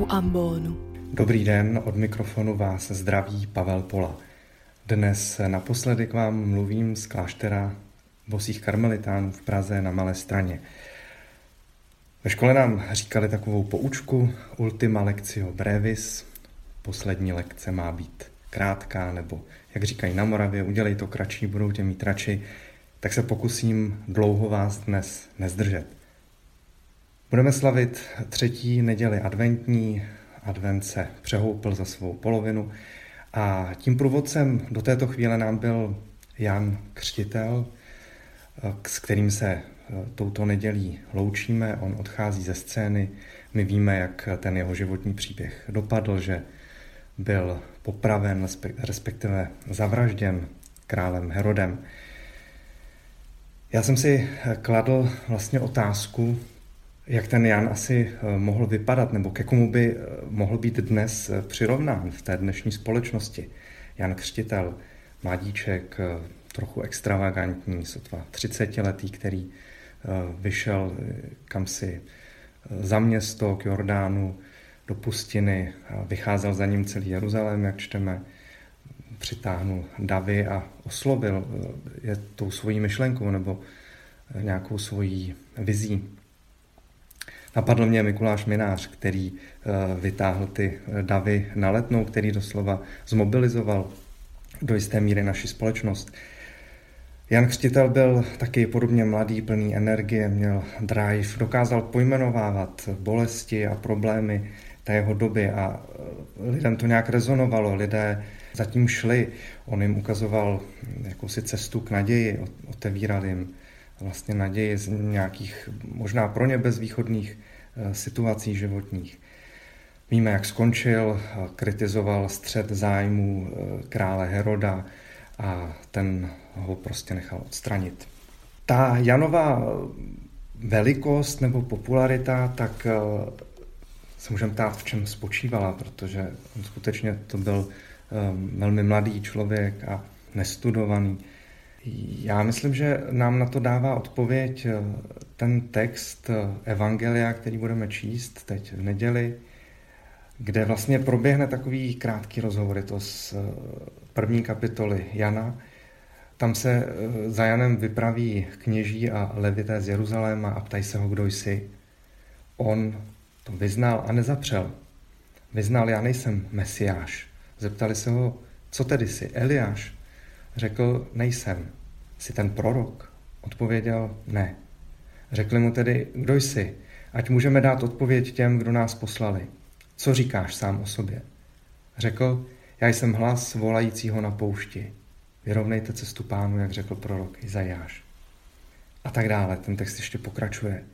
u Ambonu. Dobrý den, od mikrofonu vás zdraví Pavel Pola. Dnes naposledy k vám mluvím z kláštera bosých karmelitánů v Praze na Malé straně. Ve škole nám říkali takovou poučku Ultima lectio brevis, poslední lekce má být krátká, nebo jak říkají na Moravě, udělej to kratší, budou tě mít radši, tak se pokusím dlouho vás dnes nezdržet. Budeme slavit třetí neděli adventní, advent se přehoupil za svou polovinu a tím průvodcem do této chvíle nám byl Jan Křtitel, s kterým se eh, touto nedělí loučíme. On odchází ze scény. My víme, jak ten jeho životní příběh dopadl, že byl popraven, respektive zavražděn králem Herodem. Já jsem si eh, kladl vlastně otázku, jak ten Jan asi eh, mohl vypadat, nebo ke komu by eh, mohl být dnes přirovnán v té dnešní společnosti. Jan Křtitel, mladíček, trochu extravagantní, sotva 30-letý, který vyšel kam si za město k Jordánu, do pustiny, vycházel za ním celý Jeruzalém, jak čteme, přitáhnul davy a oslovil je tou svojí myšlenkou nebo nějakou svojí vizí. Napadl mě Mikuláš Minář, který eh, vytáhl ty davy na letnou, který doslova zmobilizoval do jisté míry naši společnost. Jan Křtitel byl taky podobně mladý, plný energie, měl drive, dokázal pojmenovávat bolesti a problémy té jeho doby a eh, lidem to nějak rezonovalo, lidé zatím šli, on jim ukazoval jakousi cestu k naději, otevíral jim vlastně naději z nějakých možná pro ně bezvýchodných eh, situací životních. Víme, jak skončil, kritizoval střed zájmů eh, krále Heroda a ten ho prostě nechal odstranit. Ta Janova velikost nebo popularita, tak se můžeme ptát, v čem spočívala, protože on skutečně to byl velmi mladý člověk a nestudovaný. Já myslím, že nám na to dává odpověď eh, ten text eh, Evangelia, který budeme číst teď v neděli, kde vlastně proběhne takový krátký rozhovor, je to z eh, první kapitoly Jana. Tam se za Janem vypraví kněží a levité z Jeruzaléma a ptají se ho, kdo jsi. On to vyznal a nezapřel. Vyznal, já nejsem mesiáš. Zeptali se ho, co tedy jsi, Eliáš? Řekl, nejsem. Jsi ten prorok? Odpověděl, ne. Řekli mu tedy, kdo jsi, ať můžeme dát odpověď těm, kdo nás poslali. Co říkáš sám o sobě? Řekl, já jsem hlas volajícího na poušti. Vyrovnejte cestu pánu, jak řekl prorok Izajáš. A tak dále. Ten text ještě pokračuje.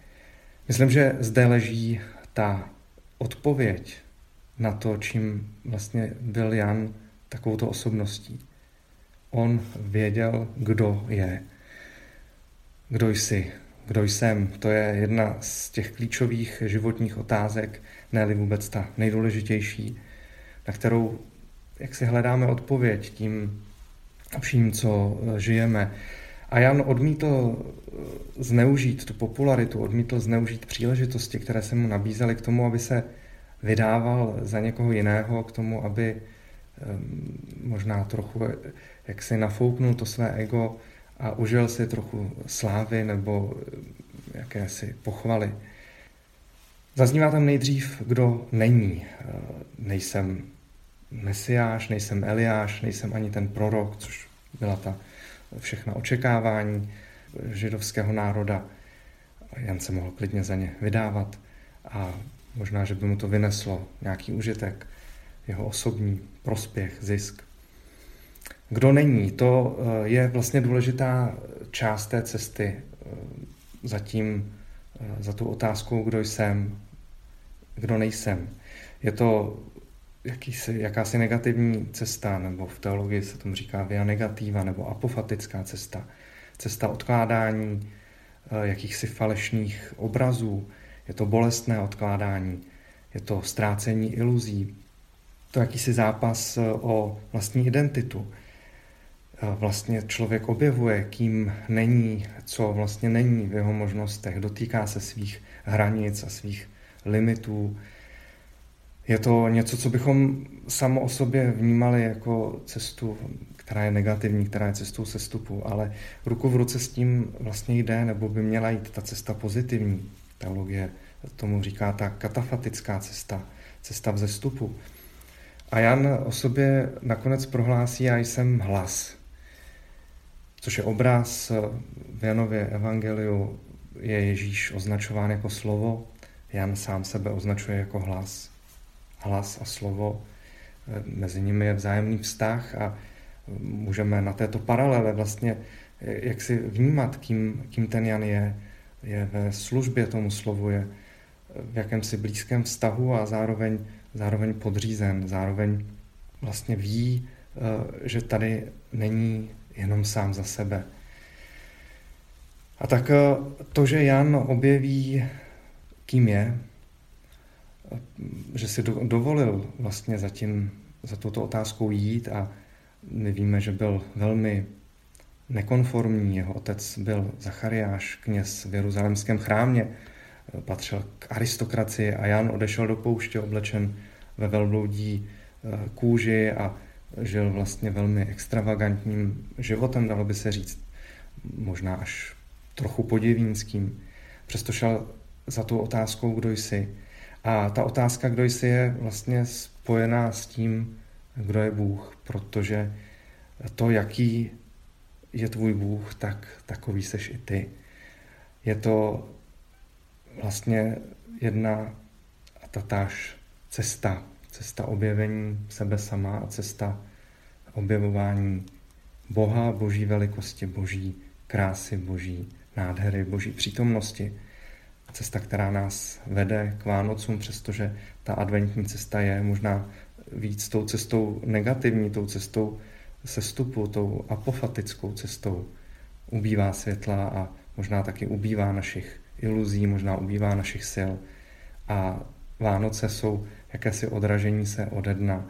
Myslím, že zde leží ta odpověď na to, čím vlastně byl Jan takovouto osobností. On věděl, kdo je, kdo jsi, kdo jsem. To je jedna z těch klíčových životních otázek, ne vůbec ta nejdůležitější, na kterou jak si hledáme odpověď tím vším, co žijeme. A Jan odmítl eh, zneužít tu popularitu, odmítl zneužít příležitosti, které se mu nabízely k tomu, aby se vydával za někoho jiného, k tomu, aby možná trochu eh, jak si nafouknul to své ego a užil si trochu slávy nebo eh, jakési pochvaly. Zaznívá tam nejdřív, kdo není. Nejsem Mesiáš, nejsem Eliáš, nejsem ani ten prorok, což byla ta všechna očekávání židovského národa. Jan se mohl klidně za ně vydávat a možná, že by mu to vyneslo nějaký užitek, jeho osobní prospěch, zisk. Kdo není, to eh, je vlastně důležitá část té cesty eh, za tím, eh, za tu otázkou, kdo jsem, kdo nejsem. Je to jakýsi, jakási negativní cesta, nebo v teologii se tomu říká via negativa, nebo apofatická cesta, cesta odkládání jakýchsi falešných obrazů, je to bolestné odkládání, je to ztrácení iluzí, to jakýsi zápas eh, o vlastní identitu. Eh, vlastně člověk objevuje, kým není, co vlastně není v jeho možnostech, dotýká se svých hranic a svých limitů, Je to něco, co bychom samo o sobě vnímali jako cestu, která je negativní, která je cestou sestupu, ale ruku v ruce s tím vlastně jde, nebo by měla jít ta cesta pozitivní. Teologie tomu říká ta katafatická cesta, cesta vzestupu. A Jan o sobě nakonec prohlásí, já jsem hlas, což je obraz v Janově evangeliu, je Ježíš označován jako slovo, Jan sám sebe označuje jako hlas. Hlas a slovo, eh, mezi nimi je vzájemný vztah a můžeme na této paralele vlastně eh, jak si vnímat, kým, kým ten Jan je. Je ve službě tomu slovu, je v jakémsi blízkém vztahu a zároveň, zároveň podřízen, zároveň vlastně ví, eh, že tady není jenom sám za sebe. A tak to, že Jan objeví kým je, že si dovolil vlastně zatím za touto otázkou jít a my víme, že byl velmi nekonformní. Jeho otec byl Zachariáš, kněz v Jeruzalémském chrámě, patřil k aristokracii a Jan odešel do pouště oblečen ve velbloudí eh, kůži a žil vlastně velmi extravagantním životem, dalo by se říct, možná až trochu podivínským. Přesto šel za tou otázkou, kdo jsi. A ta otázka, kdo jsi, je vlastně spojená s tím, kdo je Bůh, protože to, jaký je tvůj Bůh, tak takový seš i ty. Je to vlastně jedna a tatáž cesta, cesta objevení sebe sama a cesta objevování Boha, boží velikosti, boží krásy, boží nádhery, boží přítomnosti cesta, která nás vede k Vánocům, přestože ta adventní cesta je možná víc tou cestou negativní, tou cestou sestupu, tou apofatickou cestou. Ubývá světla a možná taky ubývá našich iluzí, možná ubývá našich sil. A Vánoce jsou jakési odražení se ode dna.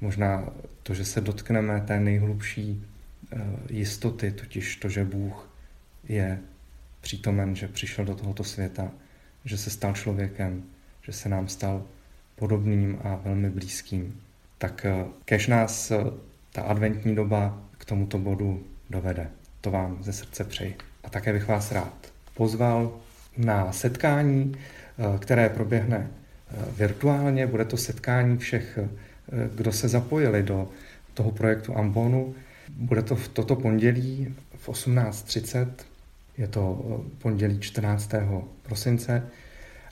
Možná to, že se dotkneme té nejhlubší eh, jistoty, totiž to, že Bůh je přítomen, že přišel do tohoto světa že se stal člověkem, že se nám stal podobným a velmi blízkým. Tak eh, kež nás eh, ta adventní doba k tomuto bodu dovede. To vám ze srdce přeji. A také bych vás rád pozval na setkání, eh, které proběhne virtuálně. Bude to setkání všech, kdo se zapojili do toho projektu Ambonu. Bude to v toto pondělí v 18.30 je to eh, pondělí 14. prosince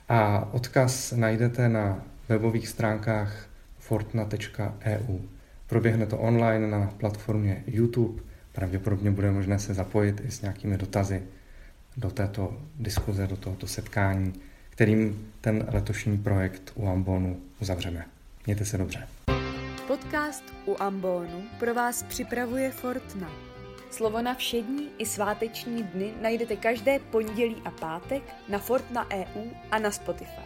a odkaz najdete na webových stránkách fortna.eu. Proběhne to online na platformě YouTube. Pravděpodobně bude možné se zapojit i s nějakými dotazy do této diskuze, do tohoto setkání, kterým ten letošní projekt u Ambonu uzavřeme. Mějte se dobře. Podcast u Ambonu pro vás připravuje Fortna. Slovo na všední i sváteční dny najdete každé pondělí a pátek na Fortna EU a na Spotify.